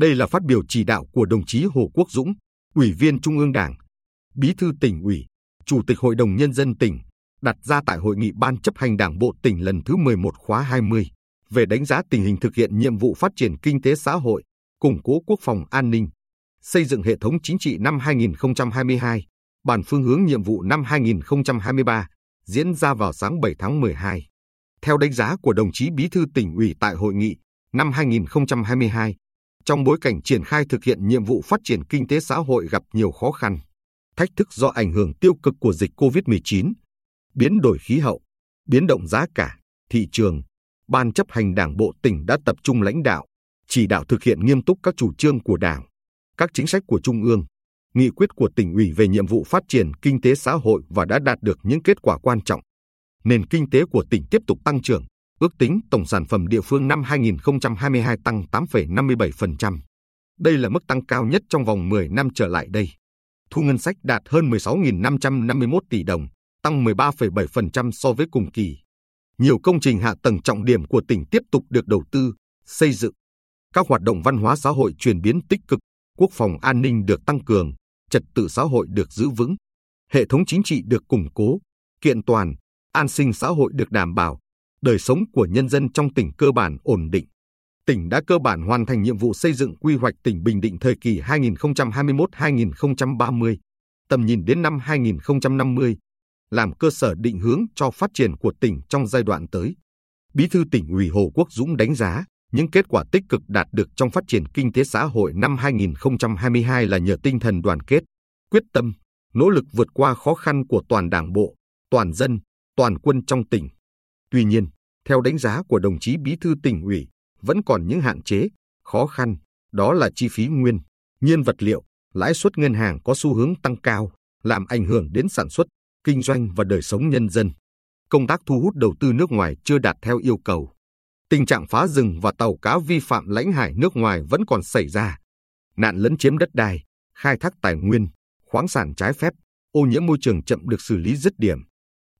Đây là phát biểu chỉ đạo của đồng chí Hồ Quốc Dũng, Ủy viên Trung ương Đảng, Bí thư tỉnh ủy, Chủ tịch Hội đồng Nhân dân tỉnh, đặt ra tại Hội nghị Ban chấp hành Đảng Bộ tỉnh lần thứ 11 khóa 20 về đánh giá tình hình thực hiện nhiệm vụ phát triển kinh tế xã hội, củng cố quốc phòng an ninh, xây dựng hệ thống chính trị năm 2022, bản phương hướng nhiệm vụ năm 2023, diễn ra vào sáng 7 tháng 12. Theo đánh giá của đồng chí Bí thư tỉnh ủy tại hội nghị năm 2022, trong bối cảnh triển khai thực hiện nhiệm vụ phát triển kinh tế xã hội gặp nhiều khó khăn, thách thức do ảnh hưởng tiêu cực của dịch COVID-19, biến đổi khí hậu, biến động giá cả, thị trường, Ban chấp hành Đảng bộ tỉnh đã tập trung lãnh đạo, chỉ đạo thực hiện nghiêm túc các chủ trương của Đảng, các chính sách của Trung ương, nghị quyết của tỉnh ủy về nhiệm vụ phát triển kinh tế xã hội và đã đạt được những kết quả quan trọng. Nền kinh tế của tỉnh tiếp tục tăng trưởng, ước tính tổng sản phẩm địa phương năm 2022 tăng 8,57%. Đây là mức tăng cao nhất trong vòng 10 năm trở lại đây. Thu ngân sách đạt hơn 16.551 tỷ đồng, tăng 13,7% so với cùng kỳ. Nhiều công trình hạ tầng trọng điểm của tỉnh tiếp tục được đầu tư, xây dựng. Các hoạt động văn hóa xã hội chuyển biến tích cực, quốc phòng an ninh được tăng cường, trật tự xã hội được giữ vững, hệ thống chính trị được củng cố, kiện toàn, an sinh xã hội được đảm bảo, đời sống của nhân dân trong tỉnh cơ bản ổn định. Tỉnh đã cơ bản hoàn thành nhiệm vụ xây dựng quy hoạch tỉnh Bình Định thời kỳ 2021-2030, tầm nhìn đến năm 2050, làm cơ sở định hướng cho phát triển của tỉnh trong giai đoạn tới. Bí thư tỉnh ủy Hồ Quốc Dũng đánh giá, những kết quả tích cực đạt được trong phát triển kinh tế xã hội năm 2022 là nhờ tinh thần đoàn kết, quyết tâm, nỗ lực vượt qua khó khăn của toàn đảng bộ, toàn dân, toàn quân trong tỉnh. Tuy nhiên, theo đánh giá của đồng chí Bí thư tỉnh ủy, vẫn còn những hạn chế, khó khăn, đó là chi phí nguyên, nhiên vật liệu, lãi suất ngân hàng có xu hướng tăng cao, làm ảnh hưởng đến sản xuất, kinh doanh và đời sống nhân dân. Công tác thu hút đầu tư nước ngoài chưa đạt theo yêu cầu. Tình trạng phá rừng và tàu cá vi phạm lãnh hải nước ngoài vẫn còn xảy ra. Nạn lấn chiếm đất đai, khai thác tài nguyên, khoáng sản trái phép, ô nhiễm môi trường chậm được xử lý dứt điểm.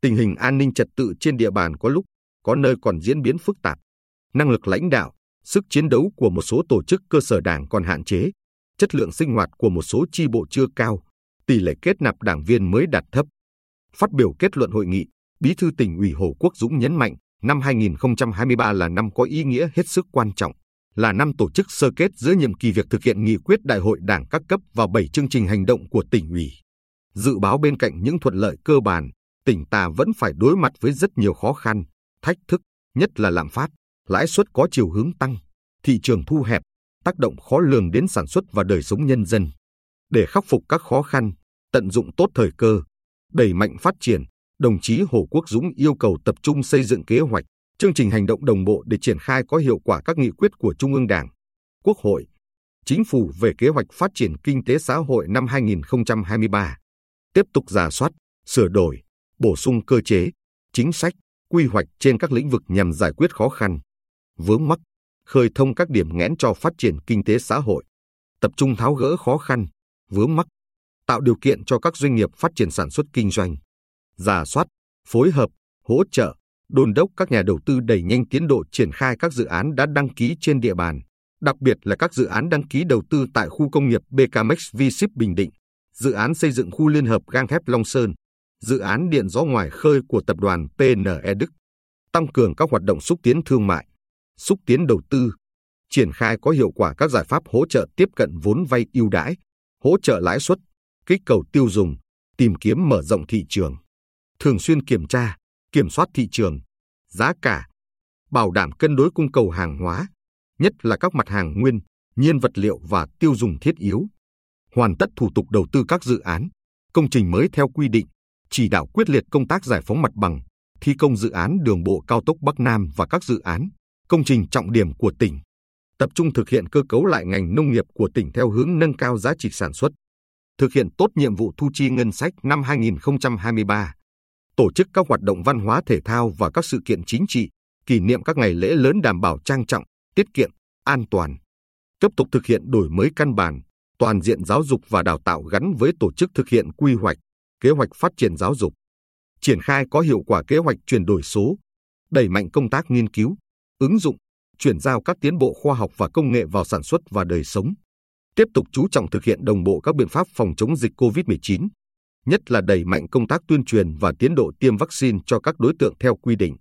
Tình hình an ninh trật tự trên địa bàn có lúc, có nơi còn diễn biến phức tạp. Năng lực lãnh đạo, sức chiến đấu của một số tổ chức cơ sở đảng còn hạn chế, chất lượng sinh hoạt của một số chi bộ chưa cao, tỷ lệ kết nạp đảng viên mới đạt thấp. Phát biểu kết luận hội nghị, Bí thư tỉnh ủy Hồ Quốc Dũng nhấn mạnh, năm 2023 là năm có ý nghĩa hết sức quan trọng, là năm tổ chức sơ kết giữa nhiệm kỳ việc thực hiện nghị quyết đại hội đảng các cấp và 7 chương trình hành động của tỉnh ủy. Dự báo bên cạnh những thuận lợi cơ bản, tỉnh ta vẫn phải đối mặt với rất nhiều khó khăn, thách thức, nhất là lạm phát, lãi suất có chiều hướng tăng, thị trường thu hẹp, tác động khó lường đến sản xuất và đời sống nhân dân. Để khắc phục các khó khăn, tận dụng tốt thời cơ, đẩy mạnh phát triển, đồng chí Hồ Quốc Dũng yêu cầu tập trung xây dựng kế hoạch, chương trình hành động đồng bộ để triển khai có hiệu quả các nghị quyết của Trung ương Đảng, Quốc hội, Chính phủ về kế hoạch phát triển kinh tế xã hội năm 2023. Tiếp tục giả soát, sửa đổi, bổ sung cơ chế, chính sách, quy hoạch trên các lĩnh vực nhằm giải quyết khó khăn, vướng mắc, khơi thông các điểm nghẽn cho phát triển kinh tế xã hội, tập trung tháo gỡ khó khăn, vướng mắc, tạo điều kiện cho các doanh nghiệp phát triển sản xuất kinh doanh, giả soát, phối hợp, hỗ trợ, đôn đốc các nhà đầu tư đẩy nhanh tiến độ triển khai các dự án đã đăng ký trên địa bàn, đặc biệt là các dự án đăng ký đầu tư tại khu công nghiệp BKMX V-Ship Bình Định, dự án xây dựng khu liên hợp gang thép Long Sơn, dự án điện gió ngoài khơi của tập đoàn PNE Đức, tăng cường các hoạt động xúc tiến thương mại, xúc tiến đầu tư, triển khai có hiệu quả các giải pháp hỗ trợ tiếp cận vốn vay ưu đãi, hỗ trợ lãi suất, kích cầu tiêu dùng, tìm kiếm mở rộng thị trường, thường xuyên kiểm tra, kiểm soát thị trường, giá cả, bảo đảm cân đối cung cầu hàng hóa, nhất là các mặt hàng nguyên, nhiên vật liệu và tiêu dùng thiết yếu. Hoàn tất thủ tục đầu tư các dự án, công trình mới theo quy định, chỉ đạo quyết liệt công tác giải phóng mặt bằng, thi công dự án đường bộ cao tốc Bắc Nam và các dự án, công trình trọng điểm của tỉnh. Tập trung thực hiện cơ cấu lại ngành nông nghiệp của tỉnh theo hướng nâng cao giá trị sản xuất. Thực hiện tốt nhiệm vụ thu chi ngân sách năm 2023. Tổ chức các hoạt động văn hóa thể thao và các sự kiện chính trị, kỷ niệm các ngày lễ lớn đảm bảo trang trọng, tiết kiệm, an toàn. Tiếp tục thực hiện đổi mới căn bản, toàn diện giáo dục và đào tạo gắn với tổ chức thực hiện quy hoạch, kế hoạch phát triển giáo dục, triển khai có hiệu quả kế hoạch chuyển đổi số, đẩy mạnh công tác nghiên cứu, ứng dụng, chuyển giao các tiến bộ khoa học và công nghệ vào sản xuất và đời sống. Tiếp tục chú trọng thực hiện đồng bộ các biện pháp phòng chống dịch COVID-19, nhất là đẩy mạnh công tác tuyên truyền và tiến độ tiêm vaccine cho các đối tượng theo quy định.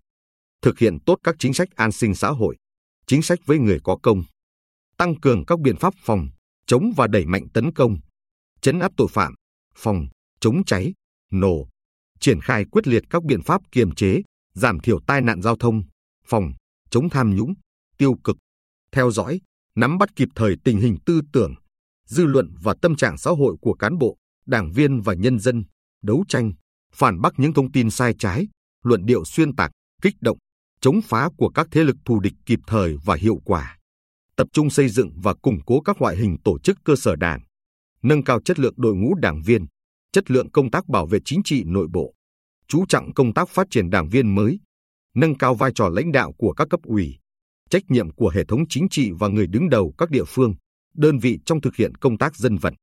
Thực hiện tốt các chính sách an sinh xã hội, chính sách với người có công. Tăng cường các biện pháp phòng, chống và đẩy mạnh tấn công, chấn áp tội phạm, phòng, chống cháy, nổ, triển khai quyết liệt các biện pháp kiềm chế, giảm thiểu tai nạn giao thông, phòng, chống tham nhũng, tiêu cực, theo dõi, nắm bắt kịp thời tình hình tư tưởng, dư luận và tâm trạng xã hội của cán bộ, đảng viên và nhân dân, đấu tranh, phản bác những thông tin sai trái, luận điệu xuyên tạc, kích động, chống phá của các thế lực thù địch kịp thời và hiệu quả. Tập trung xây dựng và củng cố các loại hình tổ chức cơ sở đảng, nâng cao chất lượng đội ngũ đảng viên, chất lượng công tác bảo vệ chính trị nội bộ, chú trọng công tác phát triển đảng viên mới, nâng cao vai trò lãnh đạo của các cấp ủy, trách nhiệm của hệ thống chính trị và người đứng đầu các địa phương, đơn vị trong thực hiện công tác dân vận.